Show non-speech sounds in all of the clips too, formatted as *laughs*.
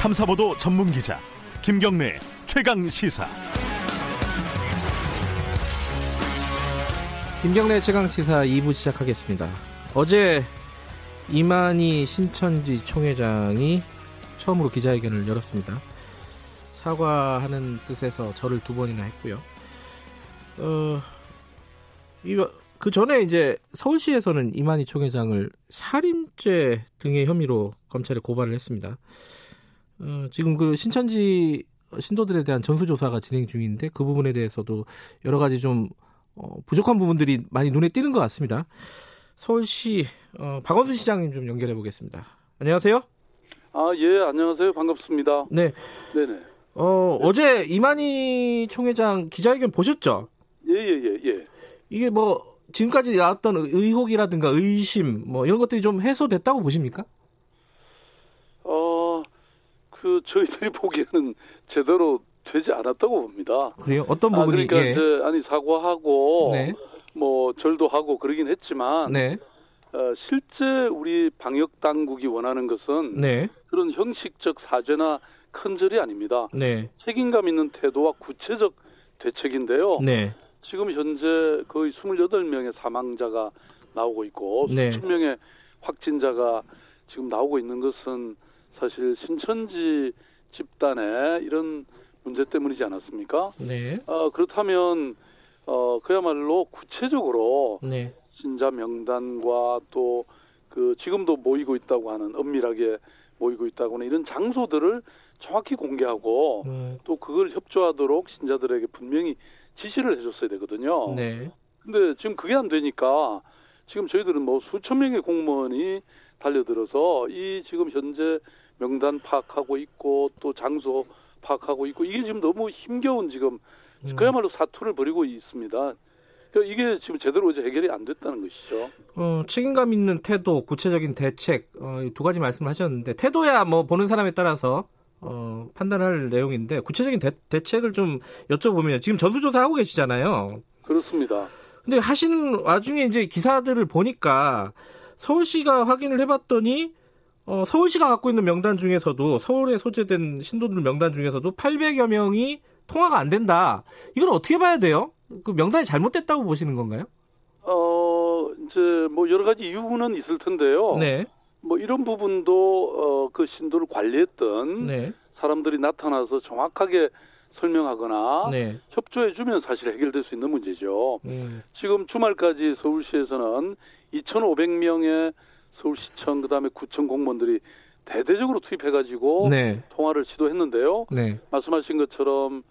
탐사보도 전문 기자 김경래 최강 시사. 김경래 최강 시사 2부 시작하겠습니다. 어제 이만희 신천지 총회장이 처음으로 기자회견을 열었습니다. 사과하는 뜻에서 절을 두 번이나 했고요. 어, 그 전에 이제 서울시에서는 이만희 총회장을 살인죄 등의 혐의로 검찰에 고발을 했습니다. 어, 지금 그 신천지 신도들에 대한 전수조사가 진행 중인데 그 부분에 대해서도 여러 가지 좀 어, 부족한 부분들이 많이 눈에 띄는 것 같습니다. 서울시 어, 박원순 시장님 좀 연결해 보겠습니다. 안녕하세요. 아, 예, 안녕하세요. 반갑습니다. 네. 네네. 어, 어제 이만희 총회장 기자회견 보셨죠? 예, 예, 예, 예. 이게 뭐 지금까지 나왔던 의혹이라든가 의심 뭐 이런 것들이 좀 해소됐다고 보십니까? 어, 그 저희들이 *laughs* 보기에는 제대로 되지 않았다고 봅니다. 그래요? 어떤 부분이? 아, 그러니까 예. 이제 아니 사과하고 네. 뭐 절도 하고 그러긴 했지만 네. 어, 실제 우리 방역 당국이 원하는 것은 네. 그런 형식적 사죄나 큰 절이 아닙니다. 네. 책임감 있는 태도와 구체적 대책인데요. 네. 지금 현재 거의 28명의 사망자가 나오고 있고 네. 수천 명의 확진자가 지금 나오고 있는 것은 사실 신천지 집단의 이런 문제 때문이지 않았습니까? 네. 어, 그렇다면 어, 그야말로 구체적으로 네. 신자 명단과 또 그 지금도 모이고 있다고 하는 엄밀하게 모이고 있다고 하는 이런 장소들을 정확히 공개하고 음, 또 그걸 협조하도록 신자들에게 분명히 지시를 해줬어야 되거든요. 네. 근데 지금 그게 안 되니까 지금 저희들은 뭐 수천 명의 공무원이 달려들어서 이 지금 현재 명단 파악하고 있고 또 장소 파악하고 있고 이게 지금 너무 힘겨운 지금 음. 그야말로 사투를 벌이고 있습니다. 그러니까 이게 지금 제대로 이제 해결이 안 됐다는 것이죠. 어, 책임감 있는 태도, 구체적인 대책 어, 이두 가지 말씀을 하셨는데 태도야 뭐 보는 사람에 따라서 어, 판단할 내용인데 구체적인 대, 책을좀 여쭤보면 지금 전수조사 하고 계시잖아요. 그렇습니다. 근데 하시는 와중에 이제 기사들을 보니까 서울시가 확인을 해봤더니 어, 서울시가 갖고 있는 명단 중에서도 서울에 소재된 신도들 명단 중에서도 800여 명이 통화가 안 된다. 이걸 어떻게 봐야 돼요? 그 명단이 잘못됐다고 보시는 건가요? 어 이제 뭐 여러 가지 이유는 있을 텐데요. 네, 뭐 이런 부분도 어 그 신도를 관리했던 네, 사람들이 나타나서 정확하게 설명하거나 네. 협조해주면 사실 해결될 수 있는 문제죠. 음, 지금 주말까지 서울시에서는 2,500명의 서울시청 그다음에 구청 공무원들이 대대적으로 투입해가지고 네, 통화를 시도했는데요. 네, 말씀하신 것처럼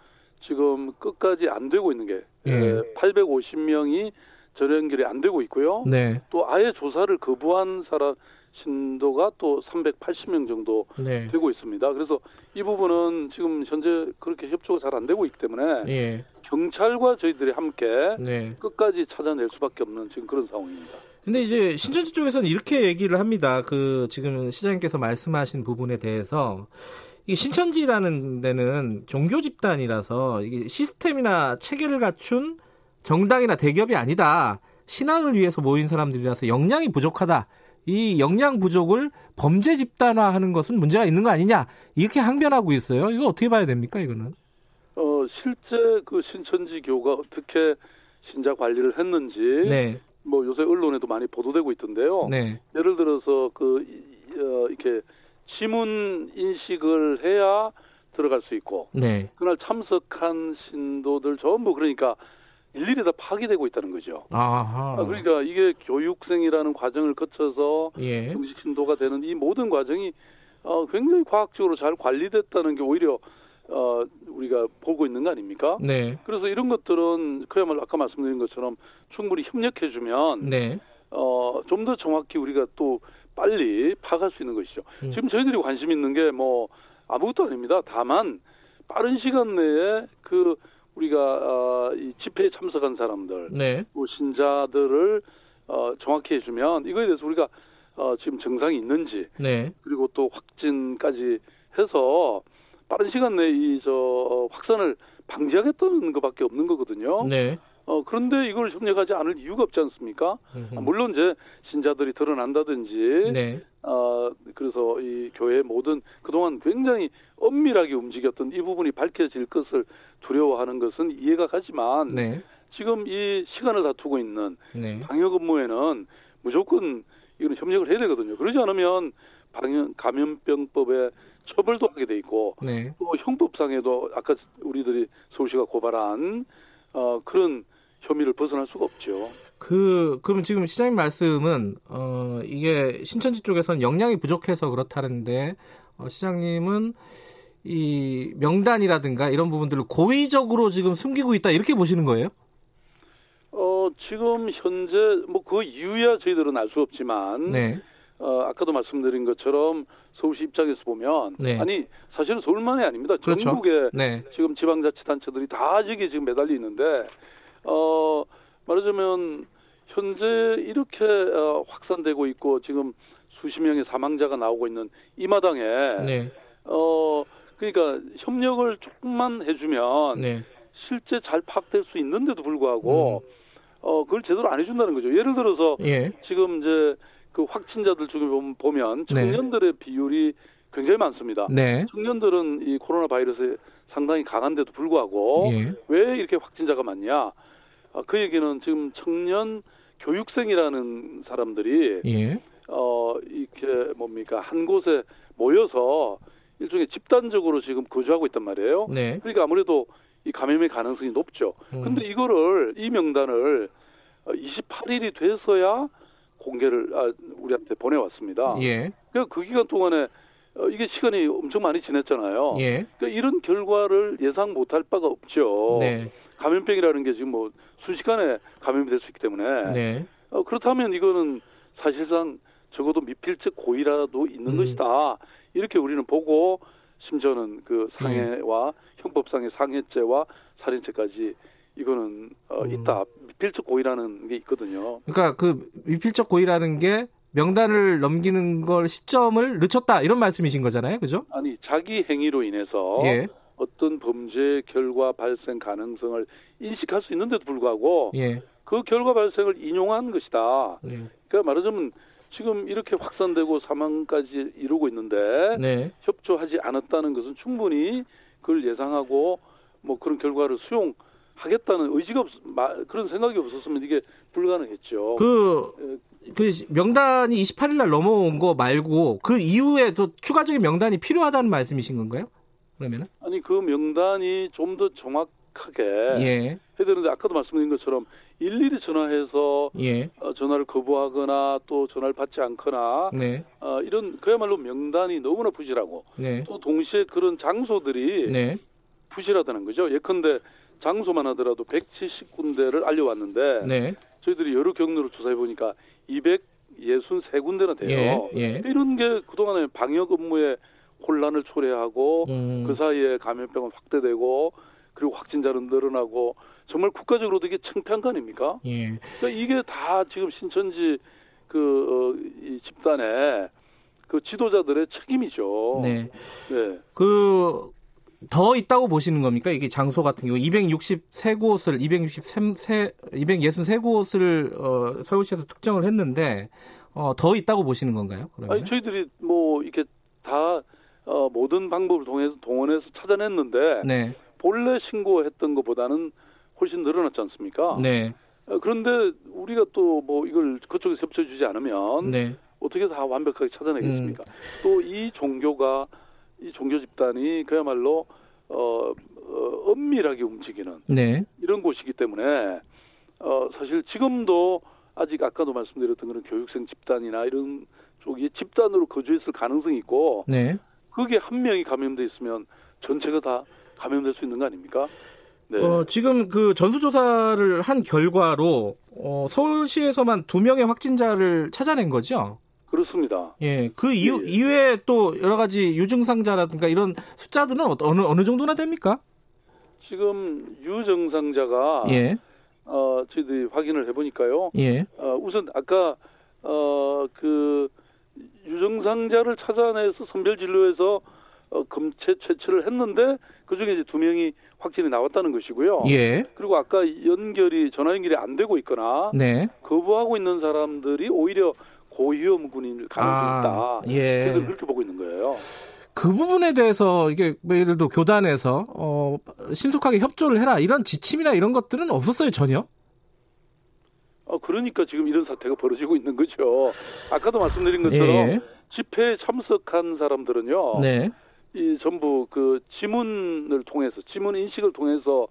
지금 끝까지 안 되고 있는 게 예. 850명이 전화 연결이 안 되고 있고요. 네, 또 아예 조사를 거부한 사람 신도가 또 380명 정도 네. 되고 있습니다. 그래서 이 부분은 지금 현재 그렇게 협조가 잘 안 되고 있기 때문에 예, 경찰과 저희들이 함께 네. 끝까지 찾아낼 수밖에 없는 지금 그런 상황입니다. 근데 이제 신천지 쪽에서는 이렇게 얘기를 합니다. 그 지금 시장님께서 말씀하신 부분에 대해서 이 신천지라는 데는 종교 집단이라서 이게 시스템이나 체계를 갖춘 정당이나 대기업이 아니다. 신앙을 위해서 모인 사람들이라서 역량이 부족하다. 이 역량 부족을 범죄 집단화하는 것은 문제가 있는 거 아니냐 이렇게 항변하고 있어요. 이거 어떻게 봐야 됩니까 이거는? 어, 실제 그 신천지 교가 어떻게 신자 관리를 했는지 네, 뭐 요새 언론에도 많이 보도되고 있던데요. 네, 예를 들어서 그 이- 어, 이렇게 지문 인식을 해야 들어갈 수 있고 네. 그날 참석한 신도들 전부 그러니까 일일이 다 파기되고 있다는 거죠. 아하. 아, 그러니까 이게 교육생이라는 과정을 거쳐서 예, 정식 신도가 되는 이 모든 과정이 어, 굉장히 과학적으로 잘 관리됐다는 게 오히려 어, 우리가 보고 있는 거 아닙니까? 네, 그래서 이런 것들은 그야말로 아까 말씀드린 것처럼 충분히 협력해주면 네, 어, 좀 더 정확히 우리가 또 빨리 파악할 수 있는 것이죠. 음. 지금 저희들이 관심 있는 게 뭐 아무것도 아닙니다. 다만 빠른 시간 내에 그 우리가 어, 이 집회에 참석한 사람들, 네, 또 신자들을 어, 정확히 해주면 이거에 대해서 우리가 어, 지금 증상이 있는지 네, 그리고 또 확진까지 해서 빠른 시간 내에 이 저 확산을 방지하겠다는 것밖에 없는 거거든요. 네. 어, 그런데 이걸 협력하지 않을 이유가 없지 않습니까? 아, 물론 이제 신자들이 드러난다든지, 네. 어, 그래서 이 교회 모든 그동안 굉장히 엄밀하게 움직였던 이 부분이 밝혀질 것을 두려워하는 것은 이해가 가지만, 네. 지금 이 시간을 다투고 있는 네. 방역 업무에는 무조건 이건 협력을 해야 되거든요. 그러지 않으면 방역 감염병법에 처벌도 하게 돼 있고 네. 또 형법상에도 아까 우리들이 서울시가 고발한 어, 그런 혐의를 벗어날 수가 없죠. 그 그럼 지금 시장님 말씀은 어 이게 신천지 쪽에서는 역량이 부족해서 그렇다는데 어, 시장님은 이 명단이라든가 이런 부분들을 고의적으로 지금 숨기고 있다 이렇게 보시는 거예요? 어, 지금 현재 뭐 그 이유야 저희들은 알 수 없지만 네. 어, 아까도 말씀드린 것처럼 서울시 입장에서 보면 네. 아니 사실은 서울만이 아닙니다. 그렇죠. 전국에 네. 지금 지방자치단체들이 다 저기 지금 매달려 있는데 어 말하자면 현재 이렇게 어, 확산되고 있고 지금 수십 명의 사망자가 나오고 있는 이 마당에 네. 어 그러니까 협력을 조금만 해주면 네. 실제 잘 파악될 수 있는데도 불구하고 음. 어 그걸 제대로 안 해준다는 거죠. 예를 들어서 예. 지금 이제 그 확진자들 중에 보면- 네. 청년들의 비율이 굉장히 많습니다. 네. 청년들은 이 코로나 바이러스에 상당히 강한데도 불구하고 예. 왜 이렇게 확진자가 많냐? 아, 그 얘기는 지금 청년 교육생이라는 사람들이 예. 어 이렇게 뭡니까 한 곳에 모여서 일종의 집단적으로 지금 거주하고 있단 말이에요. 네. 그러니까 아무래도 이 감염의 가능성이 높죠. 음. 근데 이거를 이 명단을 28일이 돼서야 공개를 아, 우리한테 보내왔습니다. 예. 그러니까 그 기간 동안에 어, 이게 시간이 엄청 많이 지났잖아요. 예. 그러니까 이런 결과를 예상 못할 바가 없죠. 네. 감염병이라는 게 지금 뭐 순식간에 감염이 될 수 있기 때문에 네. 어, 그렇다면 이거는 사실상 적어도 미필적 고의라도 있는 음. 것이다. 이렇게 우리는 보고 심지어는 그 상해와 형법상의 상해죄와 살인죄까지 이거는 어, 음. 있다. 미필적 고의라는 게 있거든요. 그러니까 그 미필적 고의라는 게 명단을 넘기는 걸 시점을 늦췄다 이런 말씀이신 거잖아요. 그죠? 아니 자기 행위로 인해서 예. 어떤 범죄 결과 발생 가능성을 인식할 수 있는데도 불구하고 예. 그 결과 발생을 인용한 것이다. 네. 그러니까 말하자면 지금 이렇게 확산되고 사망까지 이루고 있는데 네. 협조하지 않았다는 것은 충분히 그걸 예상하고 뭐 그런 결과를 수용 하겠다는 의지가 없, 마- 그런 생각이 없었으면 이게 불가능했죠. 그, 그 명단이 28일 날 넘어온 거 말고 그 이후에 또 추가적인 명단이 필요하다는 말씀이신 건가요? 그러면은? 아니 그 명단이 좀 더 정확하게 예. 해야 되는데 아까도 말씀드린 것처럼 일일이 전화해서 예. 어, 전화를 거부하거나 또 전화를 받지 않거나 네. 어, 이런 그야말로 명단이 너무나 부실하고 네. 또 동시에 그런 장소들이 네. 부실하다는 거죠. 예컨대 장소만 하더라도 170군데를 알려왔는데 네. 저희들이 여러 경로로 조사해 보니까 263군데나 돼요. 예. 예. 이런 게 그동안에 방역 업무에 혼란을 초래하고 음. 그 사이에 감염병은 확대되고 그리고 확진자는 늘어나고 정말 국가적으로도 이게 창피한 거 아닙니까? 예. 그러니까 이게 다 지금 신천지 그 어, 이 집단의 그 지도자들의 책임이죠. 네. 네. 그, 더 있다고 보시는 겁니까? 이게 장소 같은 경우 263곳을 263, 263곳을 어, 서울시에서 특정을 했는데 어, 더 있다고 보시는 건가요? 그러면? 아니 저희들이 뭐 이렇게 다 어, 모든 방법을 통해서 동원해서 찾아냈는데 네. 본래 신고했던 것보다는 훨씬 늘어났지 않습니까? 네. 어, 그런데 우리가 또 뭐 이걸 그쪽에서 협조해주지 않으면 네. 어떻게 다 완벽하게 찾아내겠습니까? 음. 또이 종교가 이 종교 집단이 그야말로 어, 어, 엄밀하게 움직이는 네. 이런 곳이기 때문에 어, 사실 지금도 아직 아까도 말씀드렸던 그런 교육생 집단이나 이런 쪽이 집단으로 거주했을 가능성이 있고 네. 그게 한 명이 감염돼 있으면 전체가 다 감염될 수 있는 거 아닙니까? 네. 어, 지금 그 전수조사를 한 결과로 어, 서울시에서만 두 명의 확진자를 찾아낸 거죠? 예, 그 이후, 예. 이후에 또 여러 가지 유증상자라든가 이런 숫자들은 어- 어느, 어느 정도나 됩니까? 지금 유증상자가 예, 어, 저희들이 확인을 해보니까요. 예, 어, 우선 아까 어, 그 유증상자를 찾아내서 선별 진료해서 어, 검체 채취를 했는데 그 중에 이제 두 명이 확진이 나왔다는 것이고요. 예. 그리고 아까 연결이 전화 연결이 안 되고 있거나 네. 거부하고 있는 사람들이 오히려 고위험군일 가능성이 있다. 예. 그래서 그렇게 보고 있는 거예요. 그 부분에 대해서 이게 뭐 예를 들어 교단에서 어 신속하게 협조를 해라 이런 지침이나 이런 것들은 없었어요 전혀. 어, 그러니까 지금 이런 사태가 벌어지고 있는 거죠. 아까도 말씀드린 것처럼 예. 집회에 참석한 사람들은요. 네. 이 전부 그 지문을 통해서 지문 인식을 통해서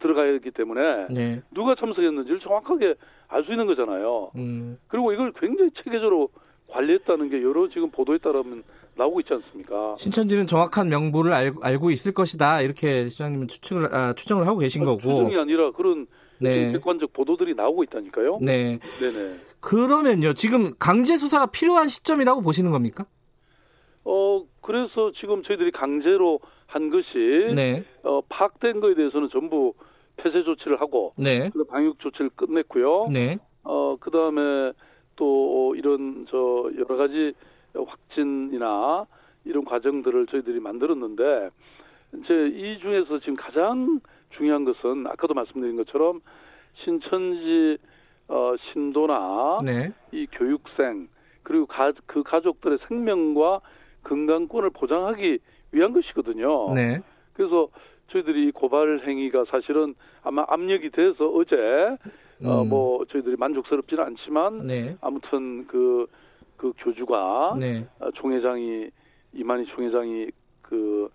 들어가야 하기 때문에 네. 누가 참석했는지를 정확하게 알 수 있는 거잖아요. 음. 그리고 이걸 굉장히 체계적으로 관리했다는 게 여러 지금 보도에 따르면 나오고 있지 않습니까? 신천지는 정확한 명부를 알, 알고 있을 것이다 이렇게 시장님은 추측을 아, 추정을 하고 계신 거고. 추정이 아니라 그런 네. 객관적 보도들이 나오고 있다니까요. 네. 네네. 그러면요 지금 강제 수사가 필요한 시점이라고 보시는 겁니까? 어 그래서 지금 저희들이 강제로 한 것이 네. 어, 파악된 거에 대해서는 전부 폐쇄 조치를 하고 네. 그 방역 조치를 끝냈고요. 네. 어 그다음에 또 이런 저 여러 가지 확진이나 이런 과정들을 저희들이 만들었는데 이제 이 중에서 지금 가장 중요한 것은 아까도 말씀드린 것처럼 신천지 어 신도나 네. 이 교육생 그리고 가, 그 가족들의 생명과 건강권을 보장하기 위한 것이거든요. 네. 그래서 저희들이 이 고발 행위가 사실은 아마 압력이 돼서 어제 어, 음. 뭐 저희들이 만족스럽지는 않지만 네. 아무튼 그, 그 교주가 네. 어, 총회장이 이만희 총회장이 그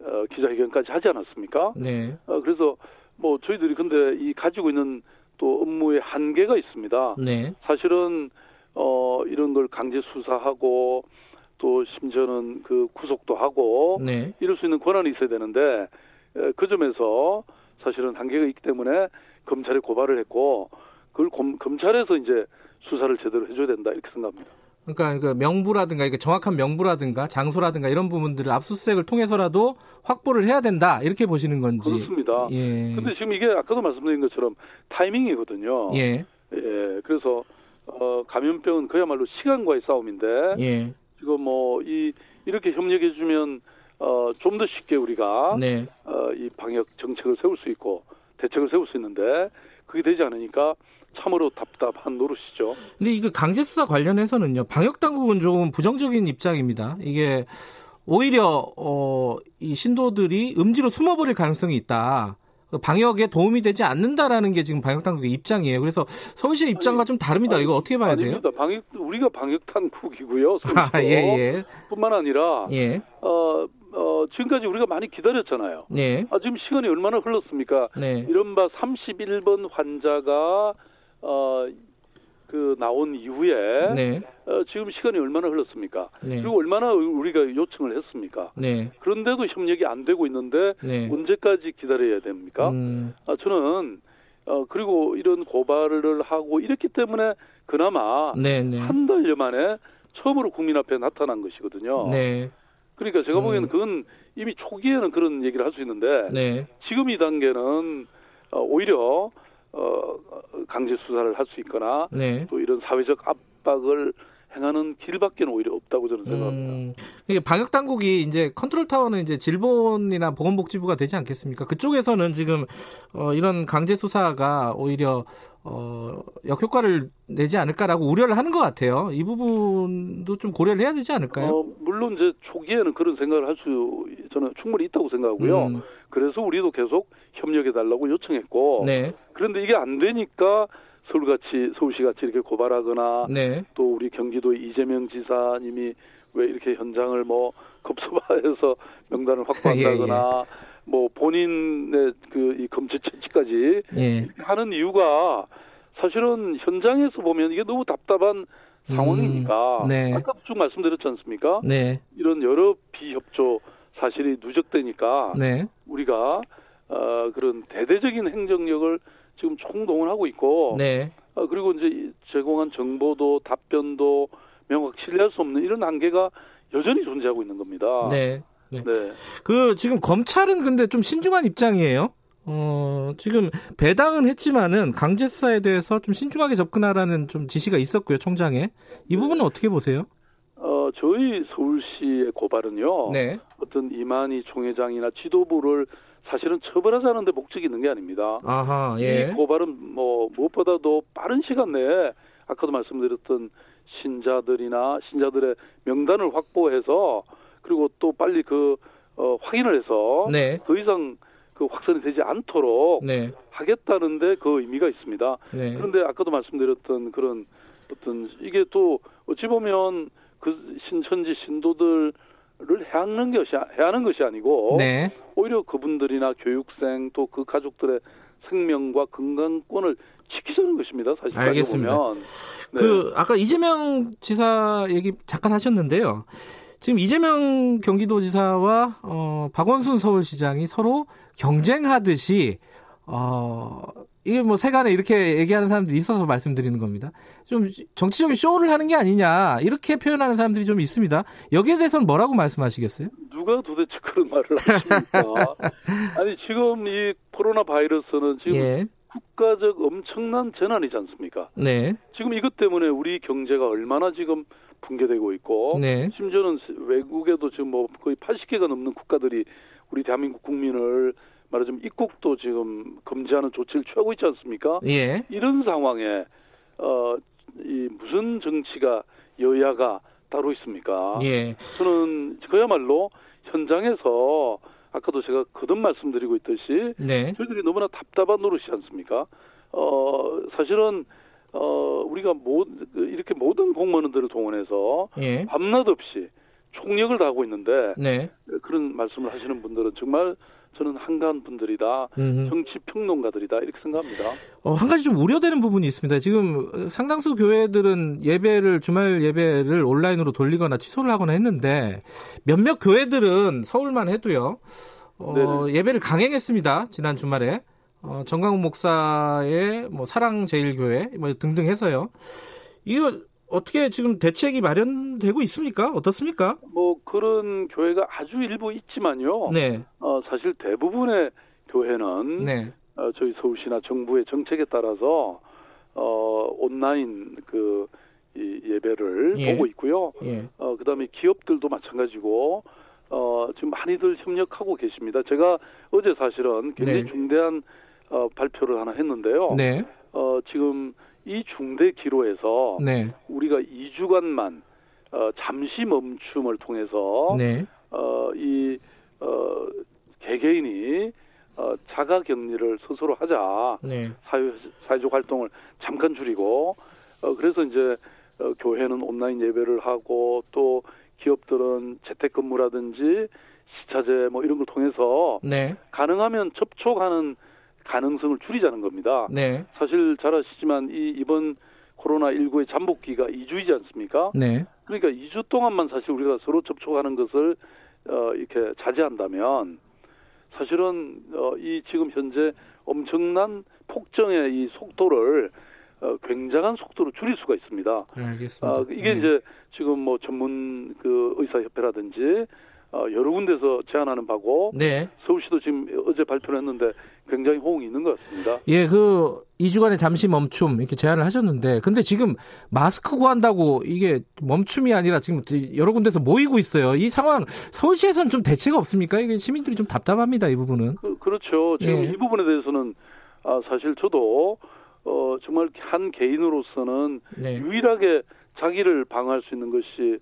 어, 기자회견까지 하지 않았습니까? 네. 어, 그래서 뭐 저희들이 근데 이 가지고 있는 또 업무의 한계가 있습니다. 네. 사실은 어 이런 걸 강제 수사하고 또 심지어는 그 구속도 하고 네. 이럴 수 있는 권한이 있어야 되는데 에, 그 점에서 사실은 한계가 있기 때문에 검찰에 고발을 했고 그걸 검, 검찰에서 이제 수사를 제대로 해줘야 된다 이렇게 생각합니다. 그러니까 그 명부라든가 이게 정확한 명부라든가 장소라든가 이런 부분들을 압수수색을 통해서라도 확보를 해야 된다 이렇게 보시는 건지. 그렇습니다. 예. 근데 지금 이게 아까도 말씀드린 것처럼 타이밍이거든요. 예. 예, 그래서 어, 감염병은 그야말로 시간과의 싸움인데 예. 지금 뭐 이 이렇게 협력해 주면 어, 좀 더 쉽게 우리가 네. 어, 이 방역 정책을 세울 수 있고 대책을 세울 수 있는데 그게 되지 않으니까 참으로 답답한 노릇이죠. 근데 이거 강제 수사 관련해서는요. 방역 당국은 조금 부정적인 입장입니다. 이게 오히려 어, 이 신도들이 음지로 숨어버릴 가능성이 있다. 그 방역에 도움이 되지 않는다라는 게 지금 방역 당국의 입장이에요. 그래서 서울시의 입장과 좀 다릅니다. 이거 어떻게 봐야 돼요? 아닙니다. 방역 우리가 방역 당국이고요. *laughs* 아, 예, 예. 뿐만 아니라 예. 어, 어, 지금까지 우리가 많이 기다렸잖아요. 예. 아, 지금 시간이 얼마나 흘렀습니까? 네. 이른바 31번 환자가 어, 그 나온 이후에 네. 어, 지금 시간이 얼마나 흘렀습니까? 네. 그리고 얼마나 우리가 요청을 했습니까? 네. 그런데도 협력이 안 되고 있는데 네. 언제까지 기다려야 됩니까? 음, 아, 저는 어, 그리고 이런 고발을 하고 이랬기 때문에 그나마 네, 네. 한 달여 만에 처음으로 국민 앞에 나타난 것이거든요. 네. 그러니까 제가 보기에는 음. 그건 이미 초기에는 그런 얘기를 할 수 있는데 네. 지금 이 단계는 어, 오히려 어, 강제 수사를 할 수 있거나 네. 또 이런 사회적 압박을 행하는 길밖에는 오히려 없다고 저는 생각합니다. 음, 이게 방역 당국이 이제 컨트롤 타워는 이제 질본이나 보건복지부가 되지 않겠습니까? 그쪽에서는 지금 어, 이런 강제 수사가 오히려 어, 역효과를 내지 않을까라고 우려를 하는 것 같아요. 이 부분도 좀 고려를 해야 되지 않을까요? 어, 물론 이제 초기에는 그런 생각을 할 수 저는 충분히 있다고 생각하고요. 음, 그래서 우리도 계속 협력해 달라고 요청했고 네, 그런데 이게 안 되니까 서울같이 서울시같이 이렇게 고발하거나 네, 또 우리 경기도 이재명 지사님이 왜 이렇게 현장을 뭐 급소바해서 명단을 확보한다거나 *laughs* 뭐 본인의 그 이 검체 채취까지 예, 하는 이유가 사실은 현장에서 보면 이게 너무 답답한 상황이니까 음, 네. 아까도 쭉 말씀드렸지 않습니까? 네, 이런 여러 비협조 사실이 누적되니까 네, 우리가 어, 그런 대대적인 행정 지금 총동원하고 있고 네, 어, 그리고 이제 이 제공한 정보도 답변도 명확 신뢰할 수 없는 이런 한계가 여전히 존재하고 있는 겁니다. 네. 네. 그 지금 검찰은 근데 좀 신중한 입장이에요. 어, 지금 배당은 했지만은 강제 수사에 대해서 좀 신중하게 접근하라는 좀 지시가 있었고요, 총장에. 이 부분은 어떻게 보세요? 어, 어, 저희 서울시의 고발은요. 네. 어떤 이만희 총회장이나 지도부를 사실은 처벌하자는데 목적이 있는 게 아닙니다. 아하, 이 예. 고발은 뭐 무엇보다도 빠른 시간 내에 아까도 말씀드렸던 신자들이나 신자들의 명단을 확보해서 그리고 또 빨리 그 어, 확인을 해서 네. 더 이상 그 확산이 되지 않도록 네. 하겠다는데 그 의미가 있습니다. 네. 그런데 아까도 말씀드렸던 그런 어떤 이게 또 어찌 보면 그 신천지 신도들 을 해하는 것이 해하는 것이 아니고 네. 오히려 그분들이나 교육생 또 그 가족들의 생명과 건강권을 지키자는 것입니다. 사실 알겠습니다. 보면 네. 그 아까 이재명 지사 얘기 잠깐 하셨는데요. 지금 이재명 경기도지사와 어, 박원순 서울시장이 서로 경쟁하듯이 어, 이게 뭐 세간에 이렇게 얘기하는 사람들이 있어서 말씀드리는 겁니다. 좀 정치적인 쇼를 하는 게 아니냐 이렇게 표현하는 사람들이 좀 있습니다. 여기에 대해서는 뭐라고 말씀하시겠어요? 누가 도대체 그런 말을 하십니까? *laughs* 아니 지금 이 코로나 바이러스는 지금 예, 국가적 엄청난 재난이지 않습니까? 네, 지금 이것 때문에 우리 경제가 얼마나 지금 붕괴되고 있고 네, 심지어는 외국에도 지금 뭐 거의 80개가 넘는 국가들이 우리 대한민국 국민을 말하자면 입국도 지금 금지하는 조치를 취하고 있지 않습니까? 예, 이런 상황에 어 이 무슨 정치가 여야가 따로 있습니까? 예, 저는 그야말로 현장에서 아까도 제가 거듭 말씀드리고 있듯이 네, 저희들이 너무나 답답한 노릇이지 않습니까? 어 사실은 어 우리가 모 이렇게 모든 공무원들을 동원해서 예, 밤낮 없이 총력을 다하고 있는데 네, 그런 말씀을 하시는 분들은 정말 저는 한가한 분들이다. 음. 정치 평론가들이다 이렇게 생각합니다. 어, 한 가지 좀 우려되는 부분이 있습니다. 지금 상당수 교회들은 예배를 주말 예배를 온라인으로 돌리거나 취소를 하거나 했는데 몇몇 교회들은 서울만 해도요. 어. 예배를 강행했습니다. 지난 주말에 어, 정강훈 목사의 뭐 사랑 제일교회 뭐 등등 해서요. 이거 어떻게 지금 대책이 마련되고 있습니까? 어떻습니까? 뭐 그런 교회가 아주 일부 있지만요. 네, 어, 사실 대부분의 교회는 네, 어, 저희 서울시나 정부의 정책에 따라서 어, 온라인 그 이 예배를 예. 보고 있고요. 예, 어, 그다음에 기업들도 마찬가지고 어, 지금 많이들 협력하고 계십니다. 제가 어제 사실은 굉장히 네. 중대한 어, 발표를 하나 했는데요. 네, 어, 지금 이 중대 기로에서 네, 우리가 2주간만 어, 잠시 멈춤을 통해서 네, 어, 이 어, 개개인이 어, 자가 격리를 스스로 하자. 네, 사회 사회적 활동을 잠깐 줄이고 어, 그래서 이제 어, 교회는 온라인 예배를 하고 또 기업들은 재택근무라든지 시차제 뭐 이런 걸 통해서 네, 가능하면 접촉하는 가능성을 줄이자는 겁니다. 네, 사실 잘 아시지만 이 이번 코로나 19의 잠복기가 2주이지 않습니까? 네, 그러니까 2주 동안만 사실 우리가 서로 접촉하는 것을 어, 이렇게 자제한다면 사실은 어, 이 지금 현재 엄청난 폭정의 이 속도를 어, 굉장한 속도로 줄일 수가 있습니다. 알겠습니다. 아, 이게 네. 이제 지금 뭐 전문 그 의사협회라든지 어, 여러 군데서 제안하는 바고 네. 서울시도 지금 어제 발표를 했는데 굉장히 호응이 있는 것 같습니다. 예, 그 2주간의 잠시 멈춤 이렇게 제안을 하셨는데 근데 지금 마스크 구한다고 이게 멈춤이 아니라 지금 여러 군데서 모이고 있어요. 이 상황 서울시에서는 좀 대책이 없습니까? 이게 시민들이 좀 답답합니다. 이 부분은. 그, 그렇죠. 지금 예. 이 부분에 대해서는 아, 사실 저도 어, 정말 한 개인으로서는 네. 유일하게 자기를 방어할 수 있는 것이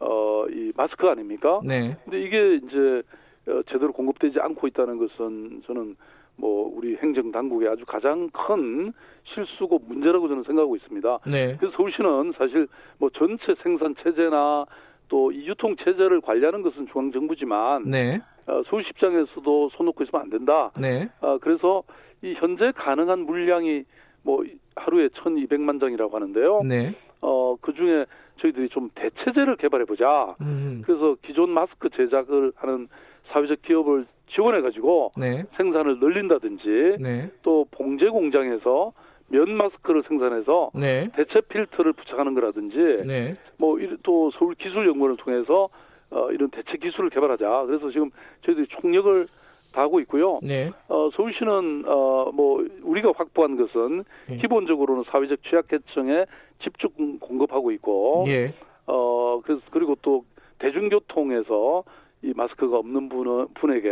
어, 이 마스크 아닙니까? 네. 근데 이게 이제 어, 제대로 공급되지 않고 있다는 것은 저는 뭐 우리 행정 당국의 아주 가장 큰 실수고 문제라고 저는 생각하고 있습니다. 네. 그래서 서울시는 사실 뭐 전체 생산 체제나 또 이 유통 체제를 관리하는 것은 중앙 정부지만 네. 어, 서울시 입장에서도 손 놓고 있으면 안 된다. 네. 아, 그래서 이 현재 가능한 물량이 뭐 하루에 1,200만 장이라고 하는데요. 네. 어, 그 중에 저희들이 좀 대체제를 개발해 보자. 음. 그래서 기존 마스크 제작을 하는 사회적 기업을 지원해 가지고 네. 생산을 늘린다든지 네. 또 봉제 공장에서 면 마스크를 생산해서 네. 대체 필터를 부착하는 거라든지 네. 뭐또 서울 기술 연구원을 통해서 어, 이런 대체 기술을 개발하자. 그래서 지금 저희들이 총력을 다하고 있고요. 네. 어, 서울시는 어, 뭐 우리가 확보한 것은 예. 기본적으로는 사회적 취약계층에 집중 공급하고 있고 예. 어, 그래서 그리고 또 대중교통에서 이 마스크가 없는 분, 분에게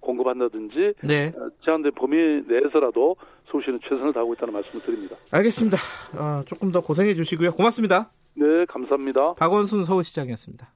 공급한다든지 네. 어, 제한된 범위 내에서라도 서울시는 최선을 다하고 있다는 말씀을 드립니다. 알겠습니다. 아, 조금 더 고생해 주시고요. 고맙습니다. 네, 감사합니다. 박원순 서울시장이었습니다.